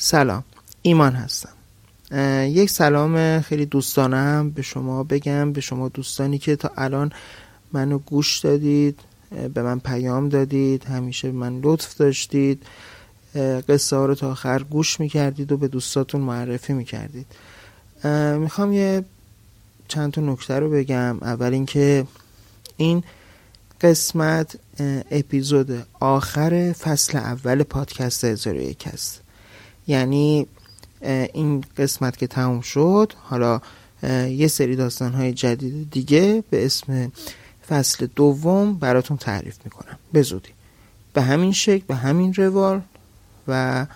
سلام. ایمان هستم. یک سلام خیلی دوستانه هم به شما بگم به شما دوستانی که تا الان منو گوش دادید به من پیام دادید همیشه به من لطف داشتید قصه ها رو تا آخر گوش می‌کردید و به دوستاتون معرفی می‌کردید. می‌خوام یه چند تا نکته رو بگم. اول اینکه این قسمت اپیزود آخر فصل اول پادکست هزار یک است یعنی این قسمت که تموم شد حالا یه سری داستان های جدید دیگه به اسم فصل دوم براتون تعریف می‌کنم. به زودی. به همین شکل به همین روال و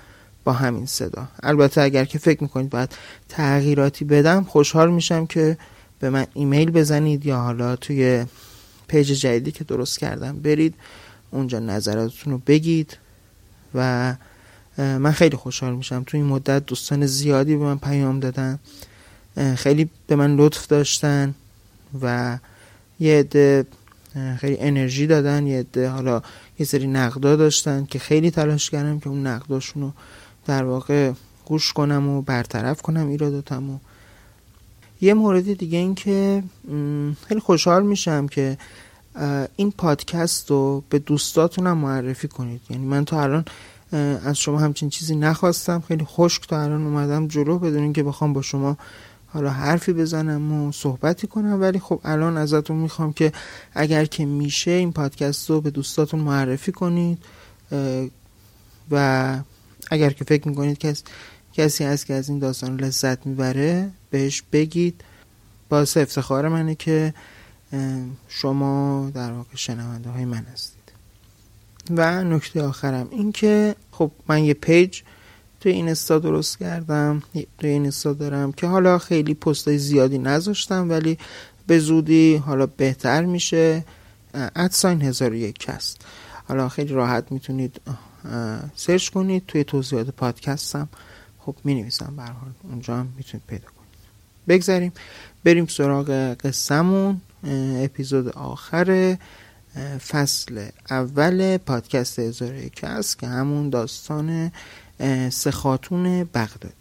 با همین صدا. البته اگر که فکر می‌کنید باید تغییراتی بدم خوشحال میشم که به من ایمیل بزنید یا حالا توی پیج جدیدی که درست کردم برید اونجا نظراتتون رو بگید و من خیلی خوشحال میشم. تو این مدت دوستان زیادی به من پیام دادن. خیلی به من لطف داشتن و یه عده خیلی انرژی دادن. یه عده حالا یه سری نقدا داشتن که خیلی تلاش کردم که اون نقداشون رو در واقع گوش کنم و برطرف کنم ایراداتم و یه مورد دیگه این که خیلی خوشحال میشم که این پادکست رو به دوستاتونم معرفی کنید. یعنی من تا الان از شما همچین چیزی نخواستم. خیلی خشک تا الان اومدم جلو بدون که بخوام با شما حالا حرفی بزنم و صحبتی کنم. ولی خب الان ازتون می‌خوام که اگر که میشه این پادکست رو به دوستاتون معرفی کنید. و اگر که فکر می‌کنید کس کسی هست که از این داستان لذت می‌بره بهش بگید. باعث افتخار منه که شما در واقع شنونده های من هستید. و نکته آخرم این که خب من یه پیج توی این استا درست کردم توی این استا دارم که حالا خیلی پستای زیادی نذاشتم ولی به زودی حالا بهتر میشه. ادساین هزار یک حالا خیلی راحت می‌تونید سرچ کنید. توی توضیحات پادکستم خب می نویسم حال اونجا هم می‌تونید پیدا کنید. بگذاریم بریم سراغ قصهمون. اپیزود آخر فصل اول پادکست هزار یک است که همون داستان سخاتون بغدادیه.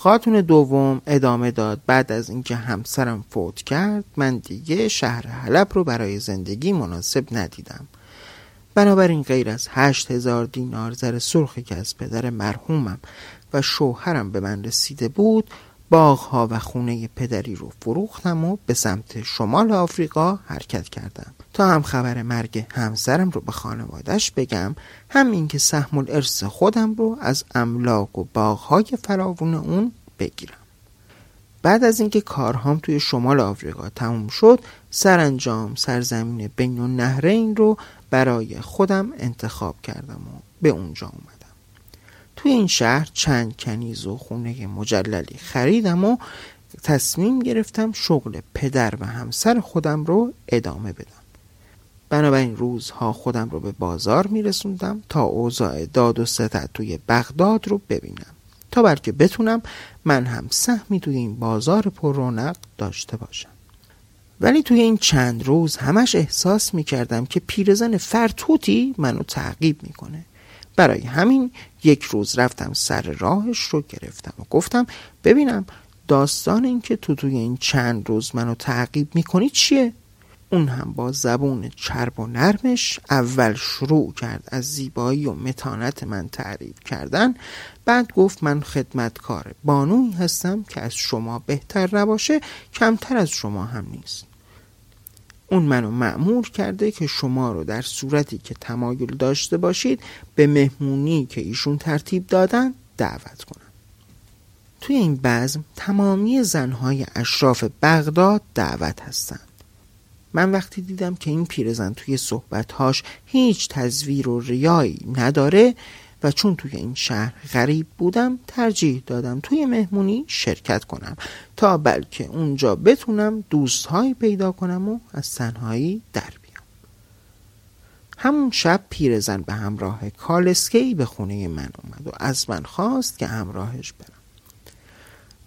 خاتون دوم ادامه داد. بعد از اینکه همسرم فوت کرد من دیگه شهر حلب رو برای زندگی مناسب ندیدم. بنابراین غیر از هشت هزار دینار زر سرخی که از پدر مرحومم و شوهرم به من رسیده بود باغها و خونه پدری رو فروختم و به سمت شمال آفریقا حرکت کردم. تا هم خبر مرگ همسرم رو به خانوادش بگم هم اینکه سهم الارث خودم رو از املاک و باغهای فراوون اون بگیرم. بعد از اینکه کارهام توی شمال آفریقا تموم شد سرانجام سرزمین بین النهرین رو برای خودم انتخاب کردم و به اونجا اومدم. توی این شهر چند کنیز و خونه مجللی خریدم و تصمیم گرفتم شغل پدر و همسر خودم رو ادامه بدم. بنابراین روزها خودم رو به بازار میرسوندم تا اوضاع داد و ستد توی بغداد رو ببینم تا بلکه بتونم من هم سهمی توی این بازار پر رونق داشته باشم. ولی توی این چند روز همش احساس می‌کردم که پیرزن فرتوتی منو تعقیب می‌کنه. برای همین یک روز رفتم سر راهش رو گرفتم و گفتم ببینم داستان این که تو توی این چند روز منو تعقیب می‌کنی چیه؟ اون هم با زبون چرب و نرمش اول شروع کرد از زیبایی و متانت من تعریف کردن بعد گفت من خدمتکار بانوی هستم که از شما بهتر نباشه کمتر از شما هم نیست اون منو معمور کرده که شما رو در صورتی که تمایل داشته باشید به مهمونی که ایشون ترتیب دادن دعوت کنم. توی این بزم تمامی زنهای اشراف بغداد دعوت هستند. من وقتی دیدم که این پیرزن توی صحبتهاش هیچ تزویر و ریایی نداره و چون توی این شهر غریب بودم ترجیح دادم توی مهمونی شرکت کنم تا بلکه اونجا بتونم دوستهایی پیدا کنم و از تنهایی در بیام. همون شب پیرزن به همراه کالسکی به خونه من اومد و از من خواست که همراهش برم.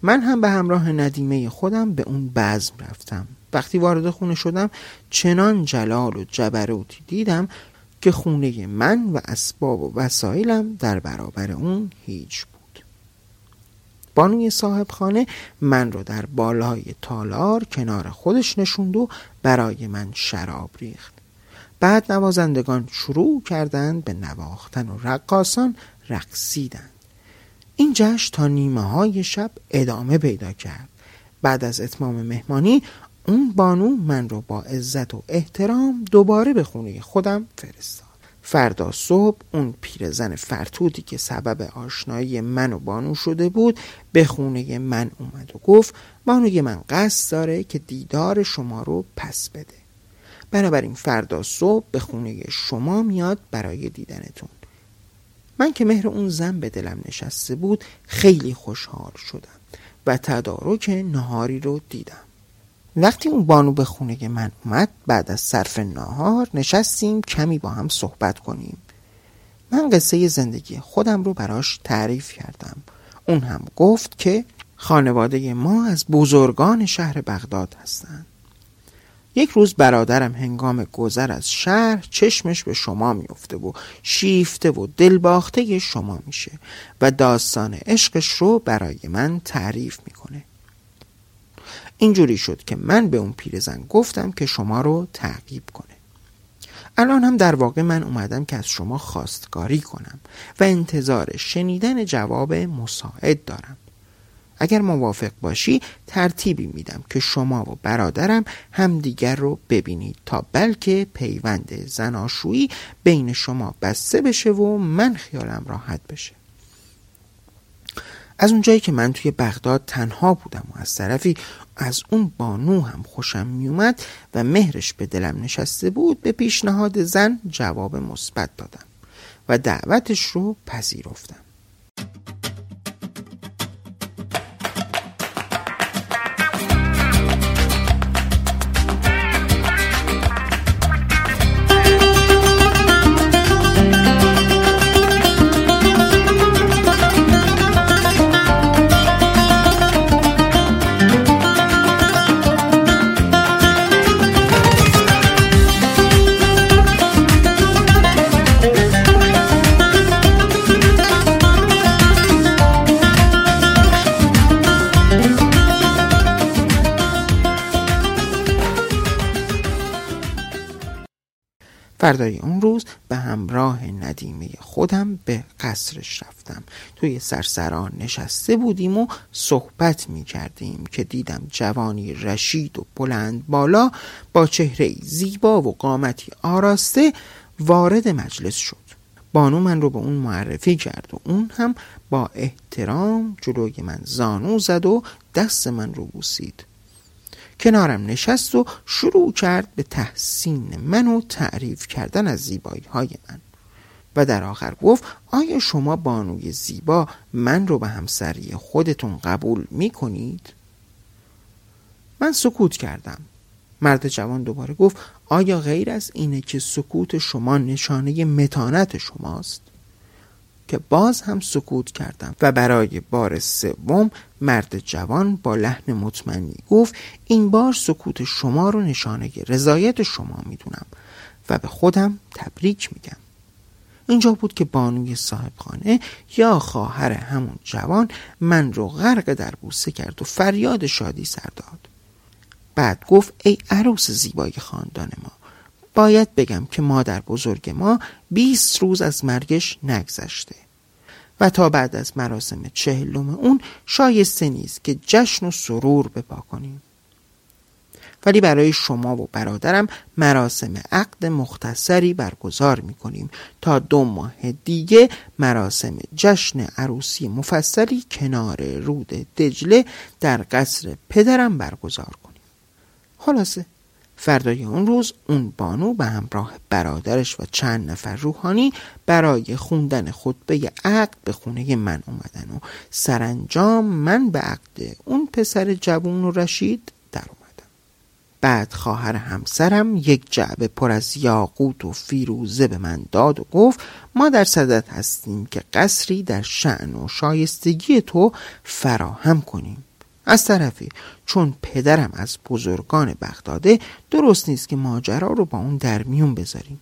من هم به همراه ندیمه خودم به اون بزم رفتم. وقتی وارد خونه شدم چنان جلال و جبروتی دیدم که خونه من و اسباب و وسایلم در برابر اون هیچ بود. بانوی صاحب خانه من رو در بالای تالار کنار خودش نشوند و برای من شراب ریخت. بعد نوازندگان شروع کردند به نواختن و رقاسان رقصیدند. این جشن تا نیمه های شب ادامه پیدا کرد. بعد از اتمام مهمانی اون بانو من رو با عزت و احترام دوباره به خونه خودم فرستاد. فردا صبح اون پیرزن فرتودی که سبب آشنایی من و بانو شده بود به خونه من اومد و گفت بانوی من قصد داره که دیدار شما رو پس بده. بنابراین فردا صبح به خونه شما میاد برای دیدنتون. من که مهر اون زن به دلم نشسته بود خیلی خوشحال شدم و تدارک نهاری رو دیدم. وقتی اون بانو به خونه من اومد بعد از صرف نهار نشستیم کمی با هم صحبت کنیم. من قصه زندگی خودم رو براش تعریف کردم. اون هم گفت که خانواده ما از بزرگان شهر بغداد هستند یک روز برادرم هنگام گذر از شهر چشمش به شما میفته و شیفته و دلباخته شما میشه و داستان عشقش رو برای من تعریف می‌کنه. اینجوری شد که من به اون پیرزن گفتم که شما رو تعقیب کنه. الان هم در واقع من اومدم که از شما خواستگاری کنم و انتظار شنیدن جواب مساعد دارم. اگر موافق باشی ترتیبی میدم که شما و برادرم همدیگر رو ببینید تا بلکه پیوند زناشویی بین شما بسته بشه و من خیالم راحت بشه. از اونجایی که من توی بغداد تنها بودم و از طرفی از اون بانو هم خوشم میومد و مهرش به دلم نشسته بود به پیشنهاد زن جواب مثبت دادم و دعوتش رو پذیرفتم. فردای اون روز به همراه ندیمه خودم به قصرش رفتم. توی سرسران نشسته بودیم و صحبت می کردیم که دیدم جوانی رشید و بلند بالا با چهره زیبا و قامتی آراسته وارد مجلس شد. بانو من رو به اون معرفی کرد و اون هم با احترام جلوی من زانو زد و دست من رو بوسید. کنارم نشست و شروع کرد به تحسین من و تعریف کردن از زیبایی های من و در آخر گفت آیا شما بانوی زیبا من رو به همسری خودتون قبول می کنید؟ من سکوت کردم مرد جوان دوباره گفت آیا غیر از اینه که سکوت شما نشانه متانت شماست؟ که باز هم سکوت کردم و برای بار سوم مرد جوان با لحن مطمئنی گفت این بار سکوت شما رو نشانه رضایت شما می‌دونم و به خودم تبریک میگم. اینجا بود که بانوی صاحب خانه یا خواهر همون جوان من رو غرق در بوسه کرد و فریاد شادی سر داد. بعد گفت ای عروس زیبای خاندان ما باید بگم که مادر بزرگ ما 20 روز از مرگش نگذشته. و تا بعد از مراسم چهلم اون شایسته نیست که جشن و سرور بپا کنیم. ولی برای شما و برادرم مراسم عقد مختصری برگزار می کنیم تا دو ماه دیگه مراسم جشن عروسی مفصلی کنار رود دجله در قصر پدرم برگزار کنیم. خلاصه فردای اون روز اون بانو به همراه برادرش و چند نفر روحانی برای خوندن خطبه عقد به خونه من اومدن و سرانجام من به عقد اون پسر جوون و رشید در اومدم. بعد خواهر همسرم یک جعبه پر از یاقوت و فیروزه به من داد و گفت ما در صدت هستیم که قصری در شعن و شایستگی تو فراهم کنیم. از طرفی چون پدرم از بزرگان بغداده درست نیست که ماجرا رو با اون در میون بذاریم.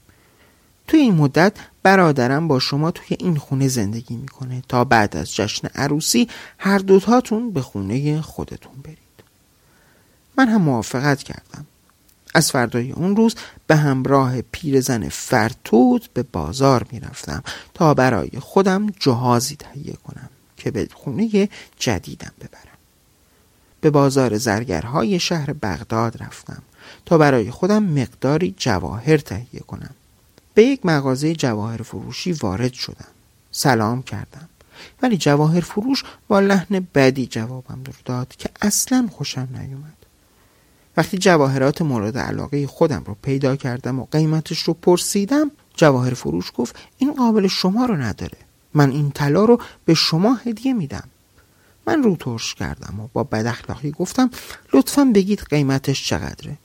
توی این مدت برادرم با شما توی این خونه زندگی می‌کنه تا بعد از جشن عروسی هر دوتاتون به خونه خودتون برید. من هم موافقت کردم. از فردای اون روز به همراه پیرزن فرتود به بازار می‌رفتم تا برای خودم جهازی تهیه کنم که به خونه جدیدم ببرم. به بازار زرگرهای شهر بغداد رفتم تا برای خودم مقداری جواهر تهیه کنم. به یک مغازه جواهر فروشی وارد شدم. سلام کردم. ولی جواهر فروش با لحن بدی جوابم داد که اصلا خوشم نیومد. وقتی جواهرات مورد علاقه خودم رو پیدا کردم و قیمتش رو پرسیدم جواهر فروش گفت این قابل شما رو نداره. من این طلا رو به شما هدیه میدم. من رو ترش کردم و با بد اخلاقی گفتم لطفا بگید قیمتش چقدره؟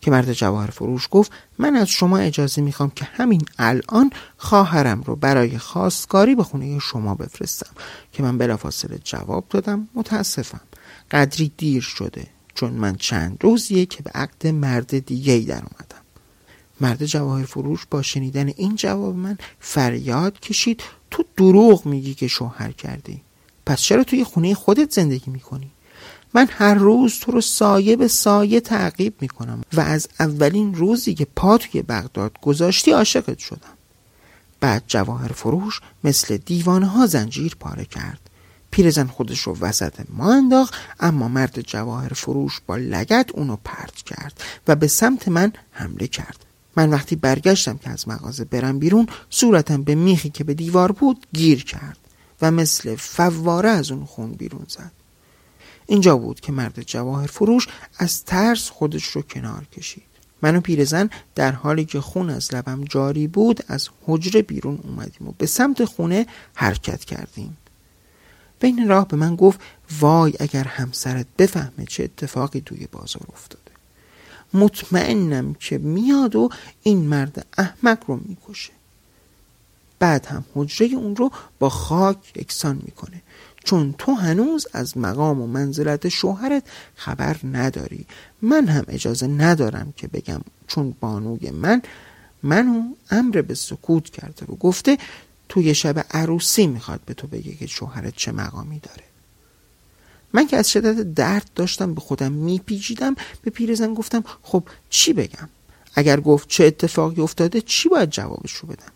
که مرد جواهر فروش گفت من از شما اجازه می‌خوام که همین الان خواهرم رو برای خواستگاری به خونه شما بفرستم. که من بلافاصله جواب دادم متاسفم. قدری دیر شده چون من چند روزیه که به عقد مرد دیگه ای در اومدم. مرد جواهر فروش با شنیدن این جواب من فریاد کشید تو دروغ میگی که شوهر کردی. پس چرا توی خونه خودت زندگی می‌کنی؟ من هر روز تو رو سایه به سایه تعقیب می‌کنم و از اولین روزی که پا توی بغداد گذاشتی عاشقت شدم. بعد جواهر فروش مثل دیوانه ها زنجیر پاره کرد. پیرزن خودش رو وسط ما انداخت اما مرد جواهر فروش با لگت اونو پرت کرد و به سمت من حمله کرد. من وقتی برگشتم که از مغازه برم بیرون صورتم به میخی که به دیوار بود گیر کرد. و مثل فواره از اون خون بیرون زد. اینجا بود که مرد جواهر فروش از ترس خودش رو کنار کشید. من و پیرزن در حالی که خون از لبم جاری بود از حجره بیرون اومدیم و به سمت خونه حرکت کردیم. بین راه به من گفت وای اگر همسرت بفهمه چه اتفاقی توی بازار افتاده. مطمئنم که میاد و این مرد احمق رو می‌کشه. بعد هم حجره اون رو با خاک یکسان می‌کنه. چون تو هنوز از مقام و منزلت شوهرت خبر نداری. من هم اجازه ندارم که بگم چون بانوی من منو امر به سکوت کرده و گفته توی شب عروسی می‌خواد به تو بگه که شوهرت چه مقامی داره. من که از شدت درد داشتم به خودم میپیچیدم به پیرزن گفتم خب چی بگم؟ اگر گفت چه اتفاقی افتاده چی باید جوابش رو بدم؟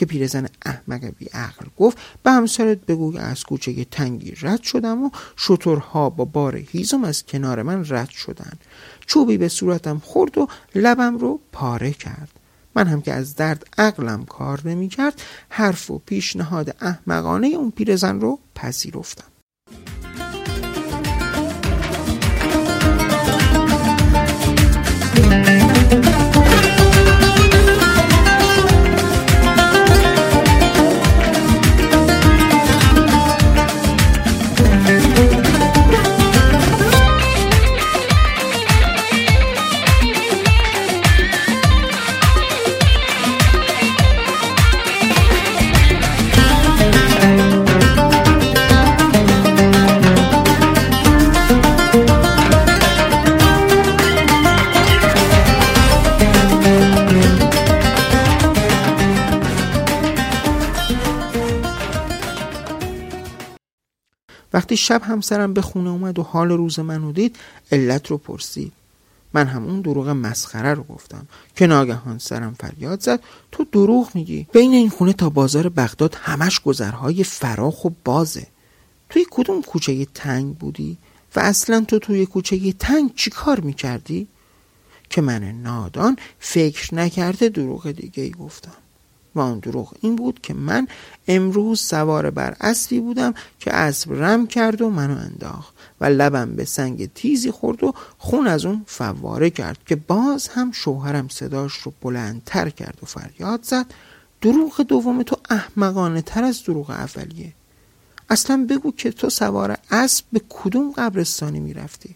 که پیرزن احمق بی عقل گفت به همسرت بگو از کوچه تنگی رد شدم و شطورها با بار هیزم از کنار من رد شدن. چوبی به صورتم خورد و لبم رو پاره کرد. من هم که از درد عقلم کار نمی کرد حرف و پیشنهاد احمقانه اون پیرزن رو پذیرفتم. وقتی شب همسرم به خونه اومد و حال روز منو دید علت رو پرسید. من هم اون دروغ مسخره رو گفتم. که ناگهان سرم فریاد زد. تو دروغ میگی. بین این خونه تا بازار بغداد همش گذرهای فراخ و بازه. توی کدوم کوچه تنگ بودی؟ و اصلا تو توی کوچه تنگ چی کار می‌کردی؟ که من نادان فکر نکرده دروغ دیگه ای گفتم. و آن دروغ. این بود که من امروز سوار بر اسبی بودم که اسب رم کرد و منو انداخت و لبم به سنگ تیزی خورد و خون از اون فواره کرد که باز هم شوهرم صداش رو بلندتر کرد و فریاد زد. دروغ دوم تو احمقانه تر از دروغ اولیه. اصلا بگو که تو سوار اسب به کدوم قبرستانی می‌رفتی.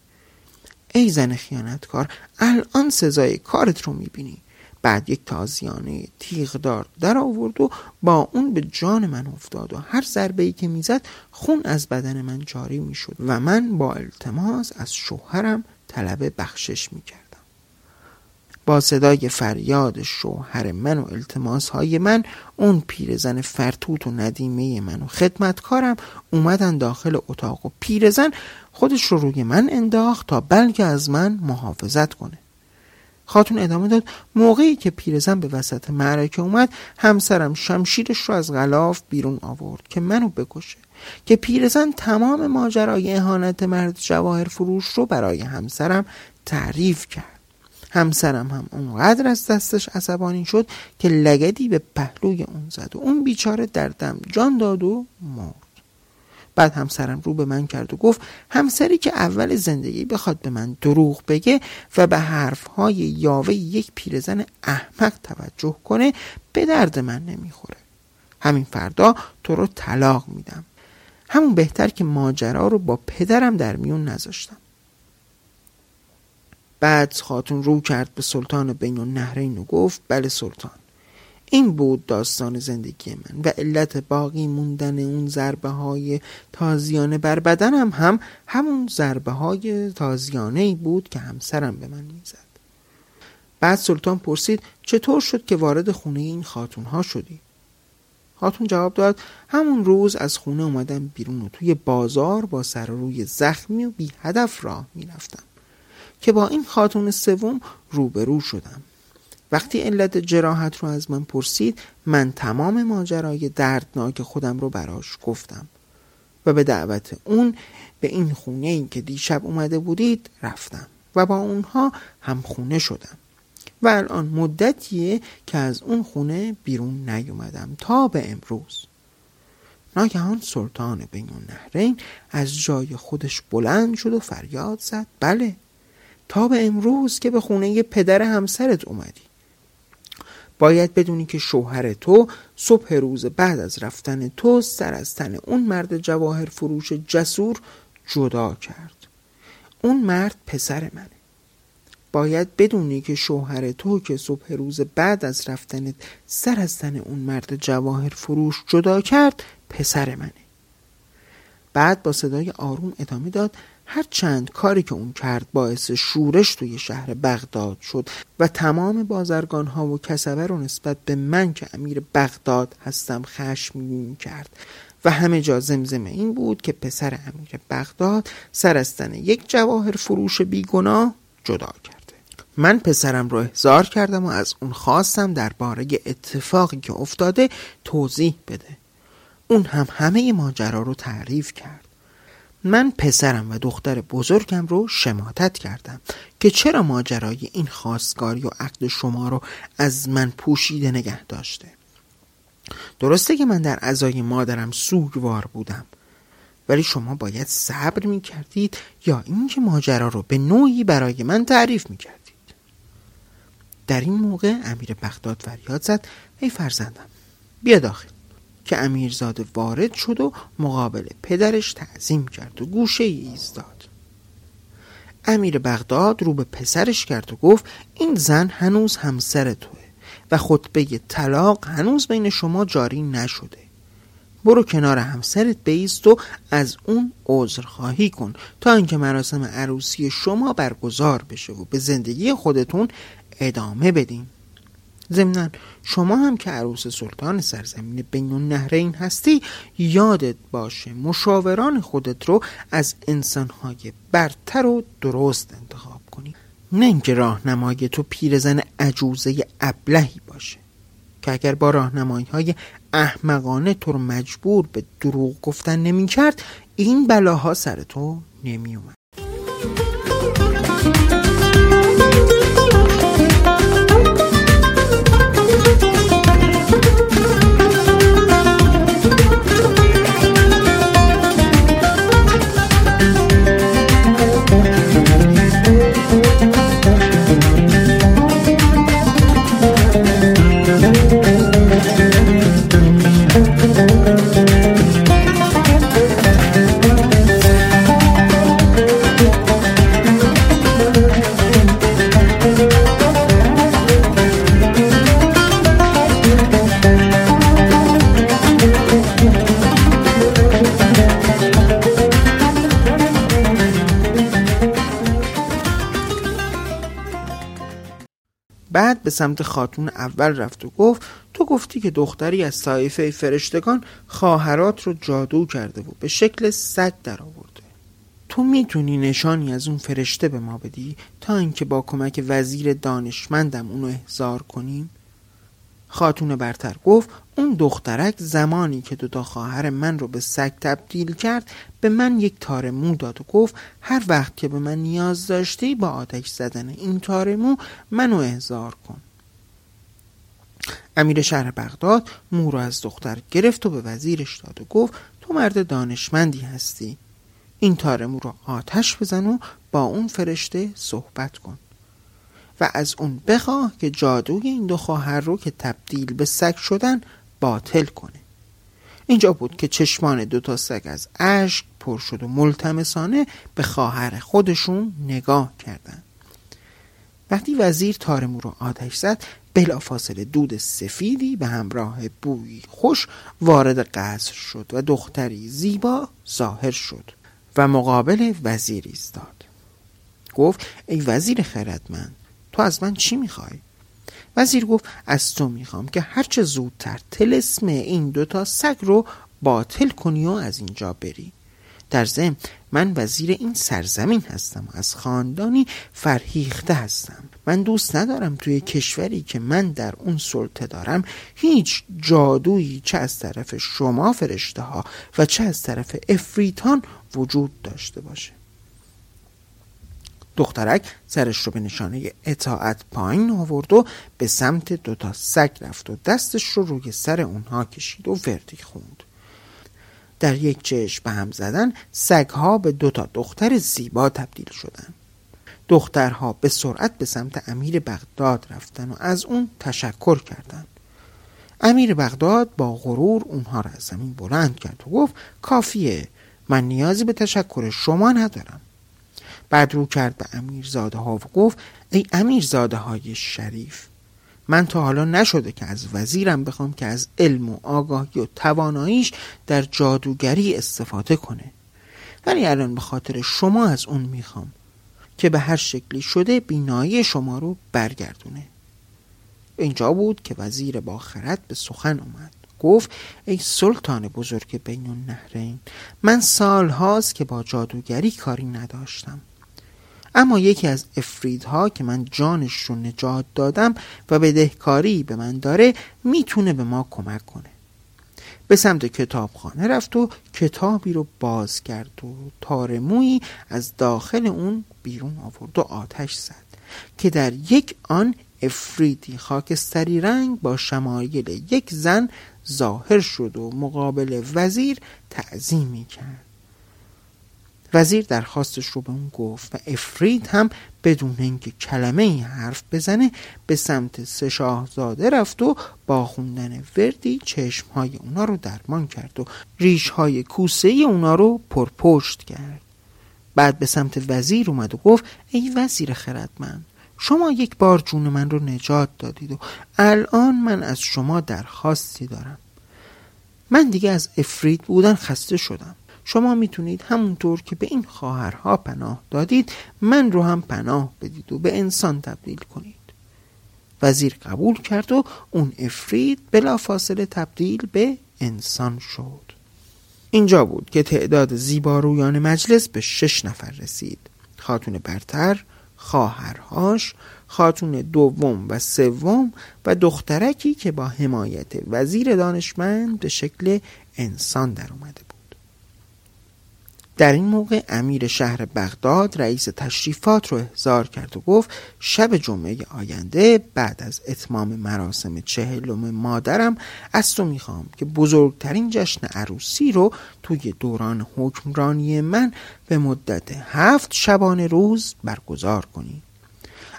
ای زن خیانتکار الان سزای کارت رو می‌بینی. بعد یک تازیانه تیغدار در آورد و با اون به جان من افتاد و هر ضربه ای که می‌زد خون از بدن من جاری می‌شد و من با التماس از شوهرم طلب بخشش می‌کردم. با صدای فریاد شوهر من و التماس های من اون پیرزن فرتوت و ندیمه من و خدمتکارم اومدن داخل اتاق و پیرزن خودش رو روی من انداخت تا بلکه از من محافظت کنه. خاتون ادامه داد. موقعی که پیرزن به وسط معرکه اومد همسرم شمشیرش رو از غلاف بیرون آورد که منو بکشه که پیرزن تمام ماجرای اهانت مرد جواهر فروش رو برای همسرم تعریف کرد. همسرم هم اونقدر از دستش عصبانی شد که لگدی به پهلوی اون زد و اون بیچاره در دم جان داد و مرد. بعد همسرم رو به من کرد و گفت همسری که اول زندگی بخواد به من دروغ بگه و به حرفهای یاوه یک پیرزن احمق توجه کنه به درد من نمی‌خوره. همین فردا تو رو طلاق میدم. همون بهتر که ماجرا رو با پدرم در میون نذاشتم. بعد خاتون رو کرد به سلطان بین النهرین و گفت بله سلطان. این بود داستان زندگی من و علت باقی موندن اون ضربه های تازیانه بر بدنم هم همون ضربه های تازیانه ای بود که همسرم به من می‌زد بعد سلطان پرسید چطور شد که وارد خونه این خاتون ها شدی؟ خاتون جواب داد همون روز از خونه اومدم بیرون و توی بازار با سر روی زخمی و بی هدف راه می‌رفتم که با این خاتون سوم روبرو شدم وقتی علت جراحت رو از من پرسید من تمام ماجرای دردناک خودم رو براش گفتم. و به دعوت اون به این خونه ای که دیشب اومده بودید رفتم و با اونها هم خونه شدم. و الان مدتیه که از اون خونه بیرون نیومدم تا به امروز. ناگهان سلطان بین النهرین از جای خودش بلند شد و فریاد زد. بله تا به امروز که به خونه پدر همسرت اومدی. باید بدونی که شوهر تو صبح روز بعد از رفتن تو سر از تن اون مرد جواهر فروش جسور جدا کرد. اون مرد پسر منه. باید بدونی که شوهر تو که صبح روز بعد از رفتن سر از تن اون مرد جواهر فروش جدا کرد پسر منه. بعد با صدای آروم ادامه داد هر چند کاری که اون کرد باعث شورش توی شهر بغداد شد و تمام بازرگان ها و کسبه رو نسبت به من که امیر بغداد هستم خشمگین کرد. و همه جا زمزمه این بود که پسر امیر بغداد سرستن یک جواهر فروش بیگناه جدا کرده. من پسرم رو احضار کردم و از اون خواستم درباره اتفاقی که افتاده توضیح بده. اون هم همه ماجرا رو تعریف کرد. من پسرم و دختر بزرگم رو شماتت کردم که چرا ماجرای این خواستگاری و عقد شما رو از من پوشیده نگه داشته؟ درسته که من در ازای مادرم سوگوار بودم ولی شما باید صبر می کردید یا اینکه ماجرا رو به نوعی برای من تعریف می کردید در این موقع امیر بغداد فریاد زد ای فرزندم بیا داخل. که امیرزاده وارد شد و مقابل پدرش تعظیم کرد و گوشه ای ایستاد. امیر بغداد رو به پسرش کرد و گفت این زن هنوز همسر توه و خطبه طلاق هنوز بین شما جاری نشده. برو کنار همسرت بیست و از اون عذر خواهی کن تا اینکه مراسم عروسی شما برگزار بشه و به زندگی خودتون ادامه بدین. ضمنا شما هم که عروس سلطان سرزمین بین النهرین هستی یادت باشه مشاوران خودت رو از انسانهای برتر و درست انتخاب کنی. نه اینکه راهنمای تو پیرزن عجوزه ابلهی باشه که اگر با راهنمایی های احمقانه تو رو مجبور به دروغ گفتن نمی کرد این بلاها سر تو نمی اومد بعد به سمت خاتون اول رفت و گفت تو گفتی که دختری از طایفه فرشتگان خواهرات رو جادو کرده و به شکل سگ در آورده. تو می‌تونی نشانی از اون فرشته به ما بدی تا اینکه با کمک وزیر دانشمندم اونو احضار کنیم؟ خاتون برتر گفت اون دخترک زمانی که دوتا خواهر من رو به سگ تبدیل کرد به من یک تار مو داد و گفت هر وقت که به من نیاز داشتی با آتش زدن این تار مو منو احضار کن. امیر شهر بغداد مو رو از دختر گرفت و به وزیرش داد و گفت تو مرد دانشمندی هستی. این تار مو رو آتش بزن و با اون فرشته صحبت کن. و از اون بخواه که جادوی این دو خواهر رو که تبدیل به سگ شدن باطل کنه اینجا بود که چشمان دو تا سگ از اشک پر شد و ملتمسانه به خواهر خودشون نگاه کردند. وقتی وزیر تارمو رو آتش زد بلافاصله دود سفیدی به همراه بوی خوش وارد قصر شد و دختری زیبا ظاهر شد و مقابل وزیر ایستاد گفت ای وزیر خردمند تو از من چی می‌خوای؟ وزیر گفت از تو می‌خوام که هرچه زودتر تلسم این دوتا سگ رو باطل کنی و از اینجا بری. در ضمن من وزیر این سرزمین هستم و از خاندانی فرهیخته هستم. من دوست ندارم توی کشوری که من در اون سلطه دارم هیچ جادویی چه از طرف شما فرشته ها و چه از طرف افریتان وجود داشته باشه. دخترک سرش رو به نشانه اطاعت پایین آورد و به سمت دوتا سگ رفت و دستش رو روی سر اونها کشید و وردی خوند. در یک چشم به هم زدن سگها به دوتا دختر زیبا تبدیل شدن. دخترها به سرعت به سمت امیر بغداد رفتن و از اون تشکر کردند. امیر بغداد با غرور اونها را از زمین بلند کرد و گفت کافیه من نیازی به تشکر شما ندارم. بعد رو کرد به امیرزاده ها و گفت ای امیرزاده های شریف من تا حالا نشده که از وزیرم بخوام که از علم و آگاهی و تواناییش در جادوگری استفاده کنه. ولی الان به خاطر شما از اون می‌خوام که به هر شکلی شده بینایی شما رو برگردونه. اینجا بود که وزیر با خرد به سخن اومد. گفت ای سلطان بزرگ بین النهرین من سال هاست که با جادوگری کاری نداشتم. اما یکی از افریدها که من جانش رو نجات دادم و بدهکاری به من داره می‌تونه به ما کمک کنه. به سمت کتابخانه رفت و کتابی رو باز کرد و تارمویی از داخل اون بیرون آورد و آتش زد که در یک آن افریدی خاکستری رنگ با شمایل یک زن ظاهر شد و مقابل وزیر تعظیمی کرد وزیر درخواستش رو به اون گفت و افرید هم بدون اینکه کلمه ای حرف بزنه به سمت سه شاهزاده رفت و با خوندن وردی چشمهای اونا رو درمان کرد و ریشهای کوسه اونا رو پرپشت کرد. بعد به سمت وزیر اومد و گفت ای وزیر خردمند شما یک بار جون من رو نجات دادید و الان من از شما درخواستی دارم. من دیگه از افرید بودن خسته شدم. شما می‌تونید همونطور که به این خواهرها پناه دادید من رو هم پناه بدید و به انسان تبدیل کنید. وزیر قبول کرد و اون افرید بلافاصله تبدیل به انسان شد. اینجا بود که تعداد زیبارویان مجلس به شش نفر رسید. خاتون برتر خواهرهاش خاتون دوم و سوم و دخترکی که با حمایت وزیر دانشمند به شکل انسان در اومده بود. در این موقع امیر شهر بغداد رئیس تشریفات رو احضار کرد و گفت شب جمعه آینده بعد از اتمام مراسم چهلم مادرم از تو می‌خوام که بزرگترین جشن عروسی رو توی دوران حکمرانی من به مدت هفت شبانه روز برگزار کنی.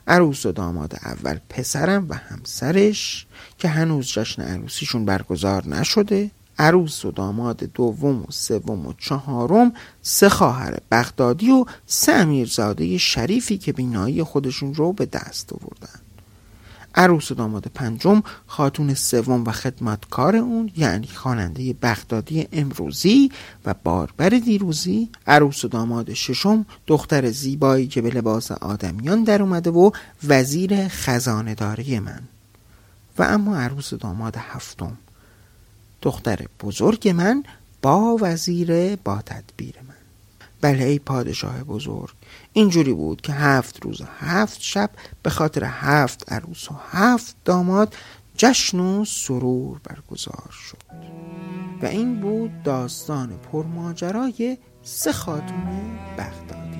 عروس و داماد اول پسرم و همسرش که هنوز جشن عروسیشون برگزار نشده. عروس و داماد دوم و سوم و چهارم سه خواهر بغدادی و سه امیرزاده شریفی که بینایی خودشون رو به دست آوردن. عروس و داماد پنجم خاتون سوم و خدمتکار اون یعنی خواننده بغدادی امروزی و باربر دیروزی. عروس و داماد ششم دختر زیبایی که به لباس آدمیان در اومده و وزیر خزانه داری من. و اما عروس و داماد هفتم. دختر بزرگ من با وزیر با تدبیر من. بله ای پادشاه بزرگ اینجوری بود که هفت روز و هفت شب به خاطر هفت عروس و هفت داماد جشن و سرور برگزار شد. و این بود داستان پرماجرای سه خاتون بغداد.